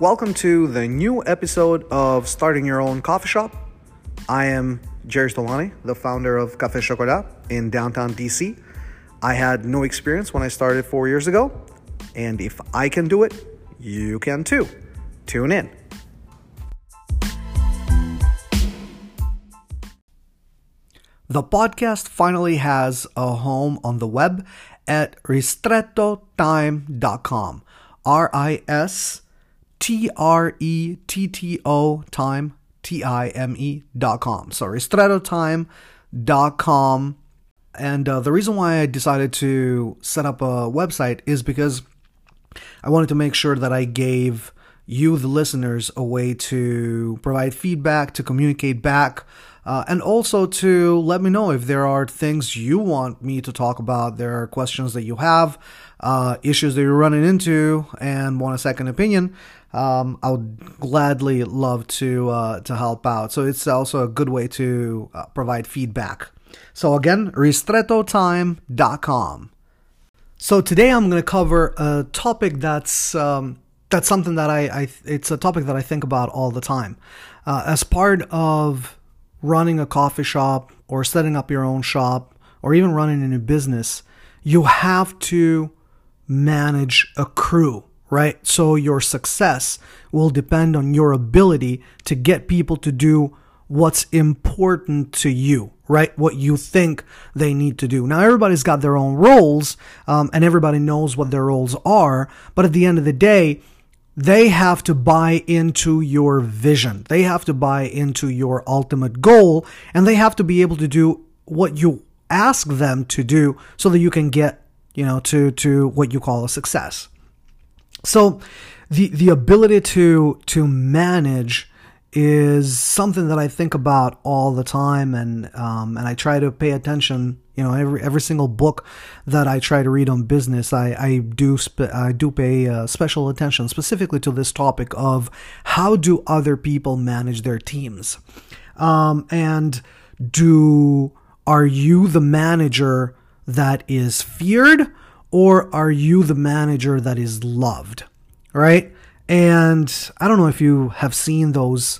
Welcome to the new episode of Starting Your Own Coffee Shop. I am Jerry Stolani, the founder of Café Chocolat in downtown DC. I had no experience when I started four years ago, and if I can do it, you can too. Tune in. The podcast finally has a home on the web at ristrettotime.com. R I S T R E T T O time, T I M E dot com. So ristrettotime.com. And uh, the reason why I decided to set up a website is because I wanted to make sure that I gave you, the listeners, a way to provide feedback, to communicate back, uh, and also to let me know if there are things you want me to talk about, there are questions that you have, uh, issues that you're running into, and want a second opinion um, I would gladly love to uh, to help out. So it's also a good way to uh, provide feedback. So again, ristrettotime.com. So today I'm going to cover a topic that's um, that's something that I, I, it's a topic that I think about all the time. Uh, as part of running a coffee shop or setting up your own shop or even running a new business, you have to manage a crew right? So your success will depend on your ability to get people to do what's important to you, right? What you think they need to do. Now, everybody's got their own roles, um, and everybody knows what their roles are, but at the end of the day, they have to buy into your vision. They have to buy into your ultimate goal, and they have to be able to do what you ask them to do so that you can get, you know, to, to what you call a success. So the the ability to to manage is something that I think about all the time, and um, and I try to pay attention. You know, every every single book that I try to read on business, I I do spe- I do pay uh, special attention specifically to this topic of how do other people manage their teams, um, and do are you the manager that is feared or are you the manager that is loved? Right? And I don't know if you have seen those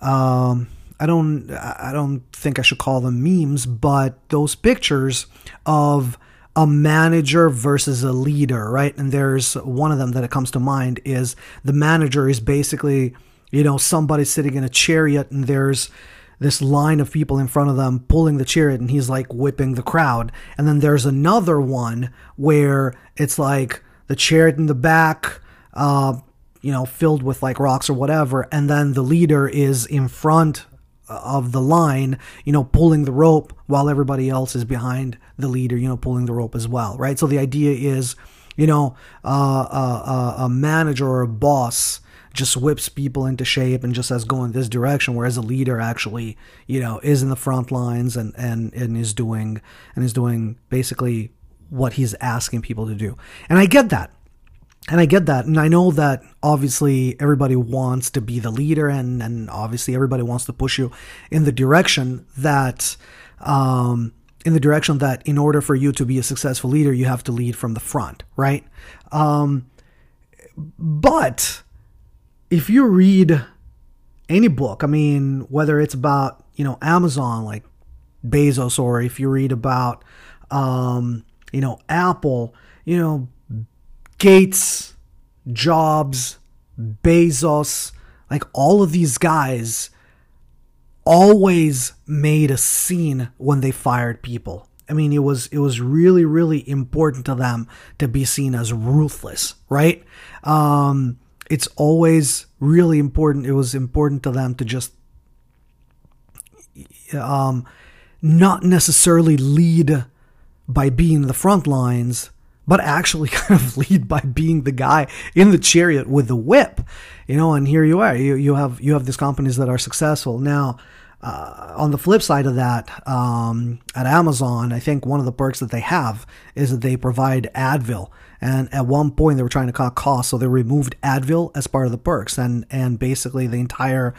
um, I don't I don't think I should call them memes, but those pictures of a manager versus a leader, right? And there's one of them that comes to mind is the manager is basically, you know, somebody sitting in a chariot and there's this line of people in front of them pulling the chariot and he's like whipping the crowd. And then there's another one where it's like the chariot in the back, uh, you know, filled with like rocks or whatever. And then the leader is in front of the line, you know, pulling the rope while everybody else is behind the leader, you know, pulling the rope as well, right? So the idea is, you know, uh, uh, uh a manager or a boss just whips people into shape and just says go in this direction whereas a leader actually you know is in the front lines and and and is doing and is doing basically what he's asking people to do and i get that and I get that. And I know that obviously everybody wants to be the leader and, and obviously everybody wants to push you in the direction that, um, in the direction that in order for you to be a successful leader, you have to lead from the front, right? Um, but if you read any book, I mean, whether it's about, you know, Amazon, like Bezos, or if you read about, um, you know, Apple, you know, Gates, Jobs, Bezos, like all of these guys always made a scene when they fired people. I mean, it was it was really really important to them to be seen as ruthless, right? Um, it's always really important. It was important to them to just um, not necessarily lead by being the front lines, but actually kind of lead by being the guy in the chariot with the whip. You know, and here you are. You you have you have these companies that are successful now. Uh, on the flip side of that, um, at Amazon, I think one of the perks that they have is that they provide Advil. And at one point, they were trying to cut costs, so they removed Advil as part of the perks, and and basically the entire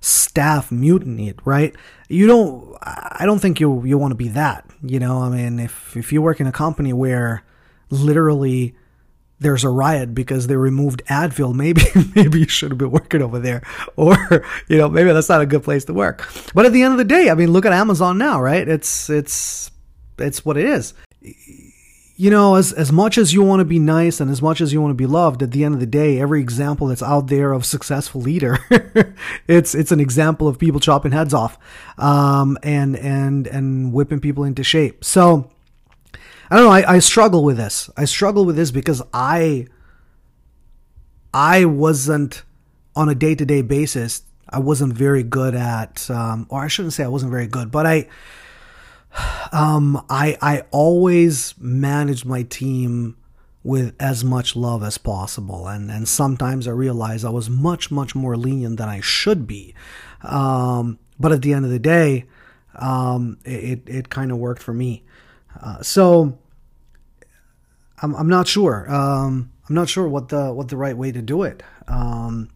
staff mutinied. Right? You don't. I don't think you you want to be that. You know, I mean, if if you work in a company where literally there's a riot because they removed Advil, maybe maybe you shouldn't be working over there, or you know maybe that's not a good place to work. But at the end of the day, I mean, look at Amazon now, right? It's it's it's what it is. You know, as as much as you want to be nice and as much as you want to be loved, at the end of the day, every example that's out there of successful leader, it's it's an example of people chopping heads off, um, and and and whipping people into shape. So I don't know. I, I struggle with this. I struggle with this because I I wasn't on a day to day basis. I wasn't very good at, um, or I shouldn't say I wasn't very good, but I um, I I always managed my team with as much love as possible, and and sometimes I realized I was much much more lenient than I should be. Um, but at the end of the day, um, it it kind of worked for me. Uh, so I'm, I'm not sure. Um, I'm not sure what the what the right way to do it. Um,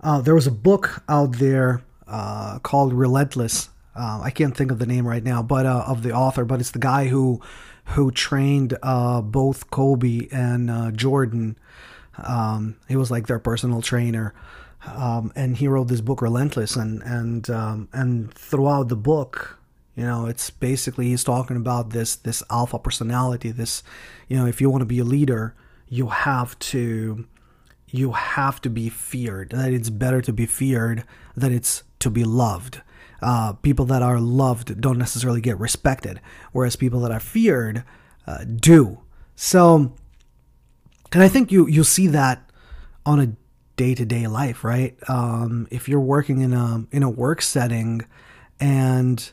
uh, there was a book out there uh, called Relentless. Uh, I can't think of the name right now, but uh, of the author. But it's the guy who who trained uh, both Kobe and Jordan. Um, he was like their personal trainer, um, and he wrote this book Relentless. And and um, and throughout the book, you know, it's basically he's talking about this this alpha personality. This, you know, if you want to be a leader, you have to you have to be feared. That it's better to be feared than it's to be loved. Uh, people that are loved don't necessarily get respected, whereas people that are feared uh, do. So, and I think you you see that on a day to day life, right? Um, if you're working in a in a work setting, and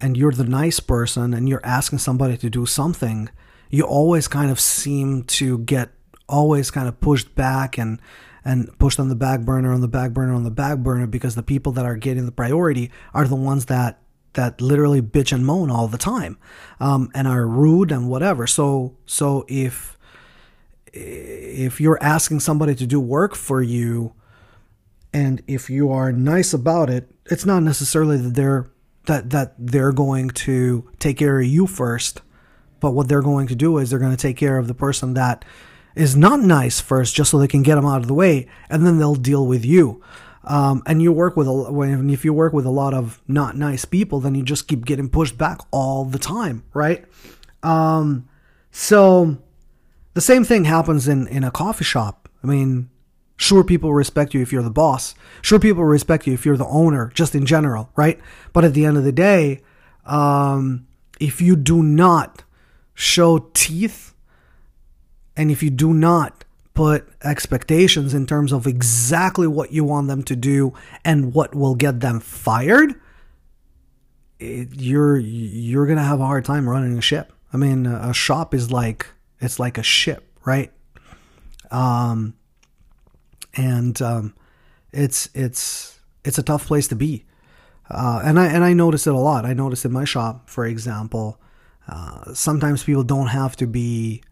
and you're the nice person and you're asking somebody to do something, you always kind of seem to get always kind of pushed back and and pushed on the back burner on the back burner on the back burner because the people that are getting the priority are the ones that that literally bitch and moan all the time um, and are rude and whatever. So so if if you're asking somebody to do work for you and if you are nice about it it's not necessarily that they're that that they're going to take care of you first, but what they're going to do is they're going to take care of the person that is not nice first, just so they can get them out of the way, and then they'll deal with you. Um, and you work with a when if you work with a lot of not nice people, then you just keep getting pushed back all the time, right? Um, so the same thing happens in in a coffee shop. I mean, Sure, people respect you if you're the boss. Sure, people respect you if you're the owner, just in general, right? But at the end of the day, um, if you do not show teeth and if you do not put expectations in terms of exactly what you want them to do and what will get them fired, it, you're you're gonna have a hard time running a ship. I mean, a shop is like it's like a ship, right? Um, and um, it's it's it's a tough place to be. Uh, and I and I notice it a lot. I notice in my shop, for example, uh, sometimes people don't have to be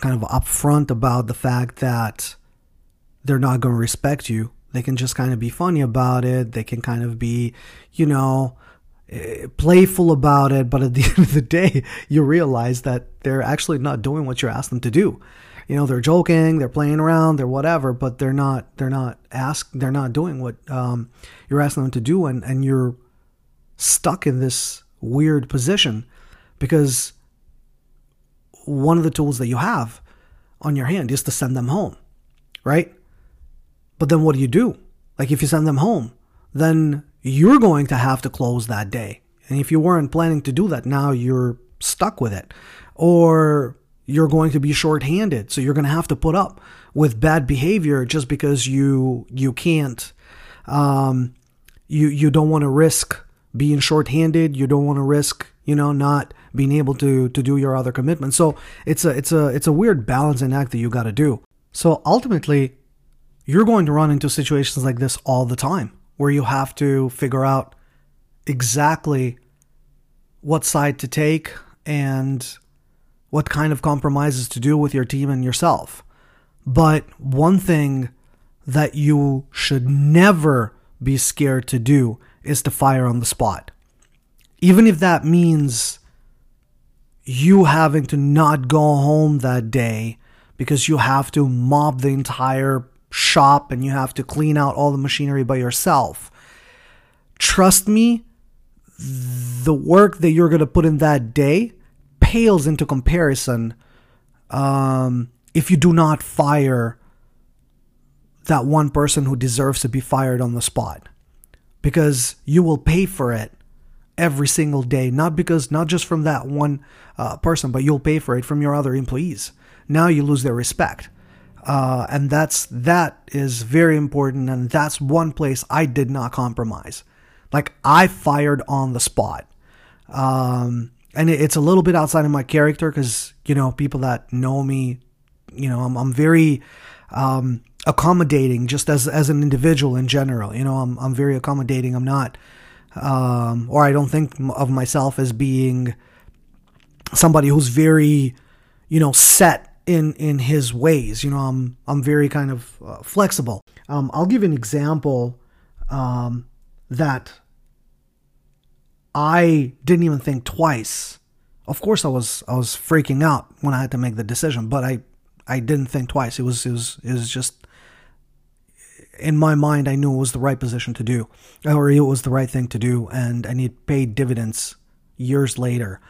kind of upfront about the fact that they're not going to respect you. They can just kind of be funny about it. They can kind of be, you know, eh, playful about it. But at the end of the day, you realize that they're actually not doing what you asked them to do you know they're joking they're playing around they're whatever but they're not they're not ask they're not doing what um, you're asking them to do. And and you're stuck in this weird position because one of the tools that you have on your hand is to send them home right? But then what do you do? Like if you send them home then you're going to have to close that day. And if you weren't planning to do that now you're stuck with it. Or you're going to be short-handed. So you're going to have to put up with bad behavior just because you you can't um, you you don't want to risk being short-handed. You don't want to risk you know not being able to to do your other commitments. So it's a it's a it's a weird balancing act that you got to do. So ultimately, you're going to run into situations like this all the time where you have to figure out exactly what side to take and what kind of compromises to do with your team and yourself. But one thing that you should never be scared to do is to fire on the spot. Even if that means you having to not go home that day because you have to mop the entire shop and you have to clean out all the machinery by yourself. Trust me, the work that you're going to put in that day pales into comparison um, if you do not fire that one person who deserves to be fired on the spot. Because you will pay for it every single day not because not just from that one uh, person but you'll pay for it from your other employees. Now you lose their respect. Uh, and that's that is very important and that's one place i did not compromise. Like I fired on the spot. Um, and it, it's a little bit outside of my character because, you know, people that know me, you know, I'm, I'm very um, accommodating just as, as an individual in general. You know, I'm, I'm very accommodating. I'm not, um, or I don't think of myself as being somebody who's very, you know, set in in his ways. You know, I'm I'm very kind of uh, flexible. Um, I'll give an example um, that I didn't even think twice. Of course, I was I was freaking out when I had to make the decision, but I I didn't think twice. It was it was it was just in my mind. I knew it was the right position to do, or it was the right thing to do, and and it paid dividends years later.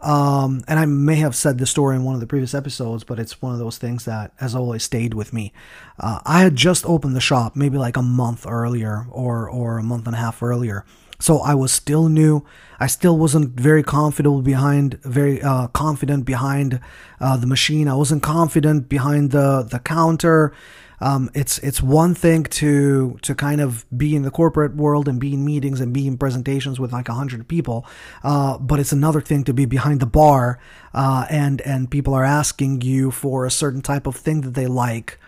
Um, and I may have said the story in one of the previous episodes, but it's one of those things that has always stayed with me. Uh, I had just opened the shop maybe like a month earlier or, or a month and a half earlier. So I was still new. I still wasn't very confident behind, very uh, confident behind uh, the machine. I wasn't confident behind the the counter. Um, it's it's one thing to to kind of be in the corporate world and be in meetings and be in presentations with like a hundred people, uh, but it's another thing to be behind the bar uh, and and people are asking you for a certain type of thing that they like,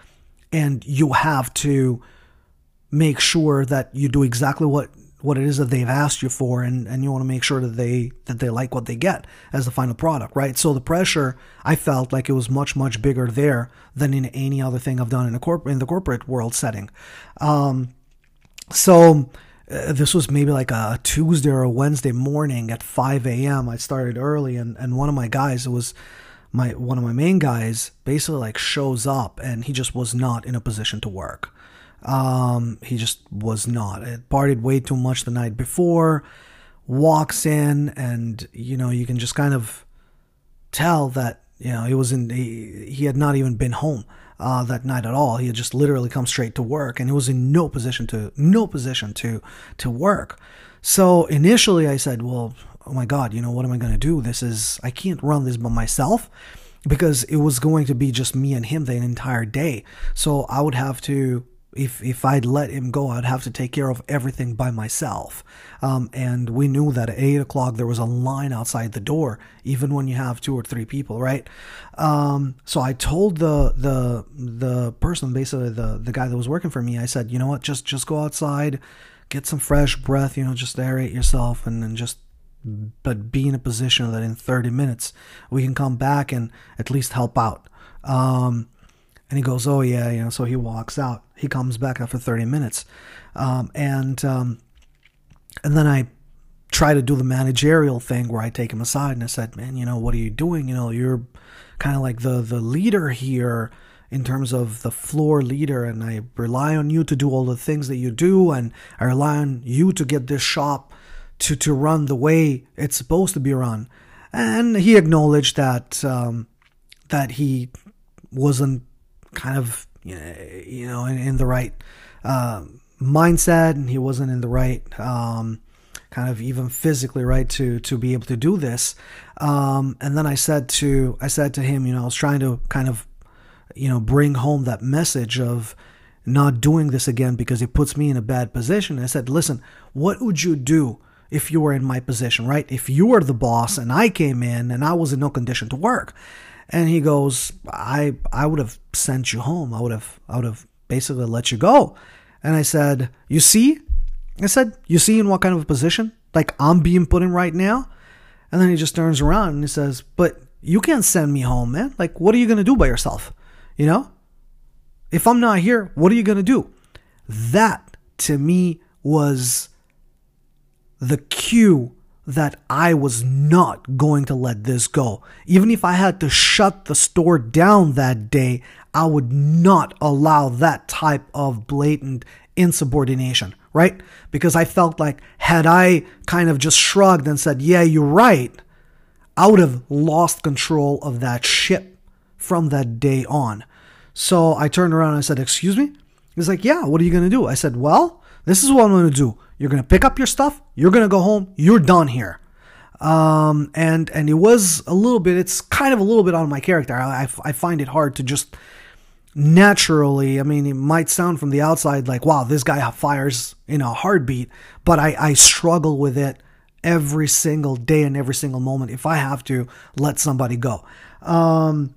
and you have to make sure that you do exactly what what it is that they've asked you for and, and you want to make sure that they that they like what they get as the final product right? So the pressure i felt like it was much much bigger there than in any other thing i've done in a corp in the corporate world setting. Um, so uh, this was maybe like a tuesday or a wednesday morning at 5 a.m i started early and, and one of my guys it was my one of my main guys basically like shows up and he just was not in a position to work um, he just was not. It partied way too much the night before. Walks in, and you know you can just kind of tell that you know he was in. He, he had not even been home uh, that night at all. He had just literally come straight to work, and he was in no position to no position to to work. So initially, I said, "Well, oh my God, you know what am I going to do? This is I can't run this by myself." Because it was going to be just me and him the entire day. So I would have to if if I'd let him go, I'd have to take care of everything by myself. Um, and we knew that at eight o'clock there was a line outside the door, even when you have two or three people, right? Um, so I told the the the person, basically the the guy that was working for me, I said, you know what, just just go outside, get some fresh breath, you know, just aerate yourself, and then just but be in a position that in 30 minutes we can come back and at least help out. Um, and he goes, oh yeah, you know. So he walks out. He comes back after 30 minutes, um, and um, and then I try to do the managerial thing where I take him aside and I said, man, you know, what are you doing? You know, you're kind of like the the leader here in terms of the floor leader, and I rely on you to do all the things that you do, and I rely on you to get this shop to to run the way it's supposed to be run. And he acknowledged that um, that he wasn't kind of you know in, in the right uh, mindset and he wasn't in the right um, kind of even physically right to to be able to do this. Um, and then i said to i said to him you know i was trying to kind of you know bring home that message of not doing this again because it puts me in a bad position. I said listen what would you do if you were in my position right? If you were the boss and i came in and i was in no condition to work and he goes, I I would have sent you home. I would have I would have basically let you go. And I said, You see? I said, You see in what kind of a position? Like I'm being put in right now? And then he just turns around and he says, But you can't send me home, man. Like, what are you gonna do by yourself? You know? If I'm not here, what are you gonna do? That to me was the cue that I was not going to let this go. Even if I had to shut the store down that day, I would not allow that type of blatant insubordination, right? Because I felt like had I kind of just shrugged and said, yeah, you're right, I would have lost control of that ship from that day on. So I turned around and I said, excuse me? He's like, yeah, what are you going to do? I said, well, this is what I'm going to do. You're to pick up your stuff. You're to go home. You're done here. Um, and and it was a little bit. It's kind of a little bit on my character. I, I, I find it hard to just naturally. I mean, it might sound from the outside like, wow, this guy fires in a heartbeat, but I, I struggle with it every single day and every single moment if I have to let somebody go. Um,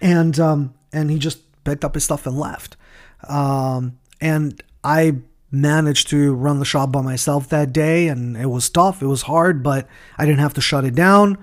and um, and he just picked up his stuff and left. Um, and I managed to run the shop by myself that day, and it was tough. It was hard, but I didn't have to shut it down.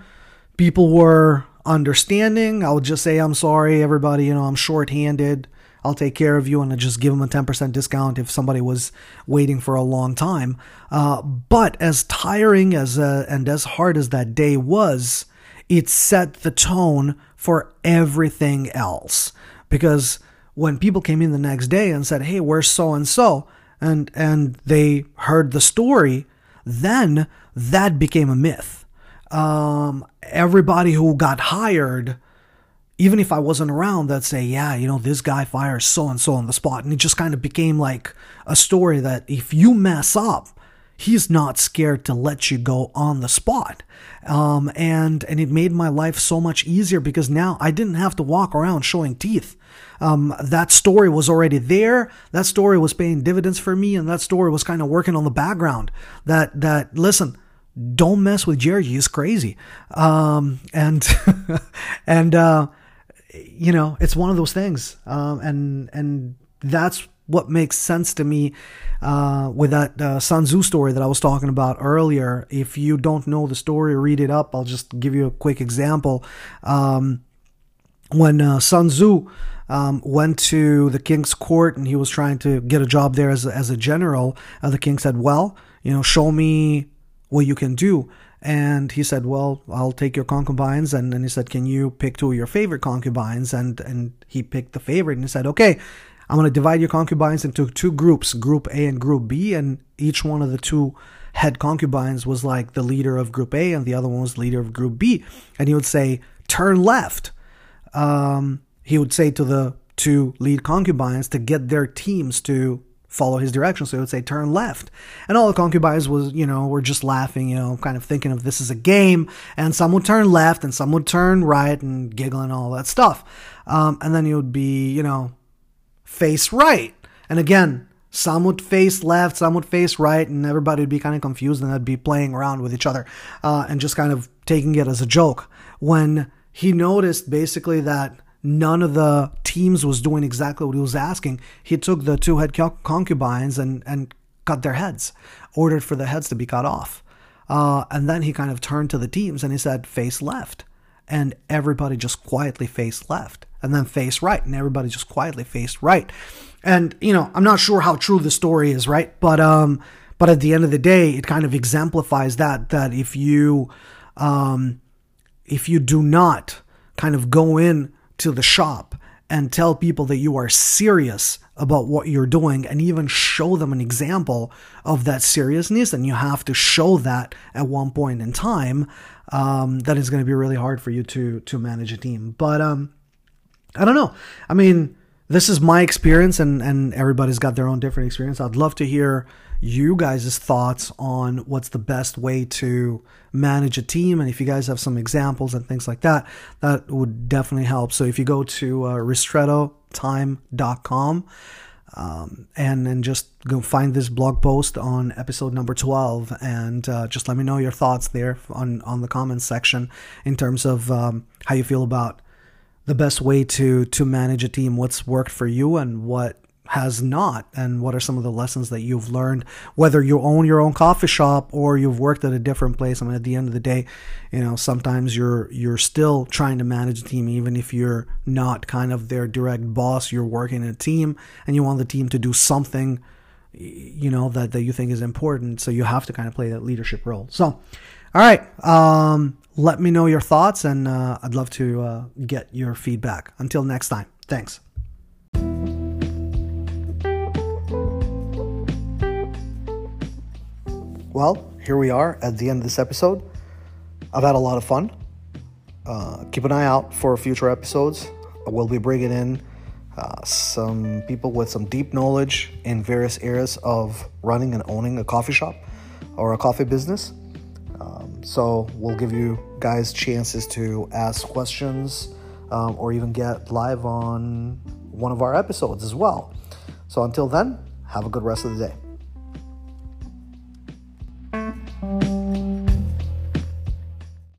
People were understanding. I would just say, I'm sorry, everybody, you know, I'm short-handed. I'll take care of you and I just give them a 10% discount if somebody was waiting for a long time. Uh, but as tiring as uh, and as hard as that day was, it set the tone for everything else. Because when people came in the next day and said, "Hey, where's so and so?" And and they heard the story, then that became a myth. Um, everybody who got hired, even if I wasn't around, that'd say, "Yeah, you know, this guy fires so and so on the spot," and it just kind of became like a story that if you mess up, he's not scared to let you go on the spot. Um, and and it made my life so much easier because now I didn't have to walk around showing teeth. Um, that story was already there. That story was paying dividends for me, and that story was kind of working on the background. That that listen, don't mess with Jerry. He's crazy. Um, and and uh, you know, it's one of those things. Um, and and that's what makes sense to me uh, with that uh, Sun Tzu story that I was talking about earlier. If you don't know the story, read it up. I'll just give you a quick example. Um, when uh, Sun Tzu um, went to the king's court and he was trying to get a job there as a, as a general, uh, the king said, "Well, you know, show me what you can do." And he said, "Well, I'll take your concubines." And then he said, "Can you pick two of your favorite concubines?" And and he picked the favorite, and he said, "Okay." I'm going to divide your concubines into two groups, group A and group B, and each one of the two head concubines was like the leader of group A and the other one was leader of group B. And he would say, turn left. Um, he would say to the two lead concubines to get their teams to follow his direction. So he would say, turn left. And all the concubines was, you know, were just laughing, you know, kind of thinking of this as a game. And some would turn left and some would turn right and giggle and all that stuff. Um, and then he would be, you know, face right. And again, some would face left, some would face right, and everybody would be kind of confused and they'd be playing around with each other uh, and just kind of taking it as a joke. When he noticed basically that none of the teams was doing exactly what he was asking, he took the two head concubines and, and cut their heads, ordered for the heads to be cut off. Uh, and then he kind of turned to the teams and he said, face left. And everybody just quietly faced left and then face right, and everybody just quietly faced right. And you know, I'm not sure how true the story is, right? But um, but at the end of the day, it kind of exemplifies that that if you um, if you do not kind of go in to the shop and tell people that you are serious about what you're doing and even show them an example of that seriousness and you have to show that at one point in time um, that is going to be really hard for you to to manage a team but um I don't know. I mean, this is my experience, and and everybody's got their own different experience. I'd love to hear you guys' thoughts on what's the best way to manage a team, and if you guys have some examples and things like that, that would definitely help. So if you go to uh, ristrettotime.com um, and and just go find this blog post on episode number 12 and uh, just let me know your thoughts there on on the comments section in terms of um, how you feel about the best way to to manage a team what's worked for you and what has not and what are some of the lessons that you've learned whether you own your own coffee shop or you've worked at a different place. I mean at the end of the day you know sometimes you're you're still trying to manage a team even if you're not kind of their direct boss you're working in a team and you want the team to do something you know that that you think is important. So you have to kind of play that leadership role. So all right um, let me know your thoughts and uh, i'd love to uh, get your feedback. Until next time thanks. Well here we are at the end of this episode. I've had a lot of fun. Uh, keep an eye out for future episodes. We'll be bringing in uh, some people with some deep knowledge in various areas of running and owning a coffee shop or a coffee business. So we'll give you guys chances to ask questions um, or even get live on one of our episodes as well. So until then, have a good rest of the day.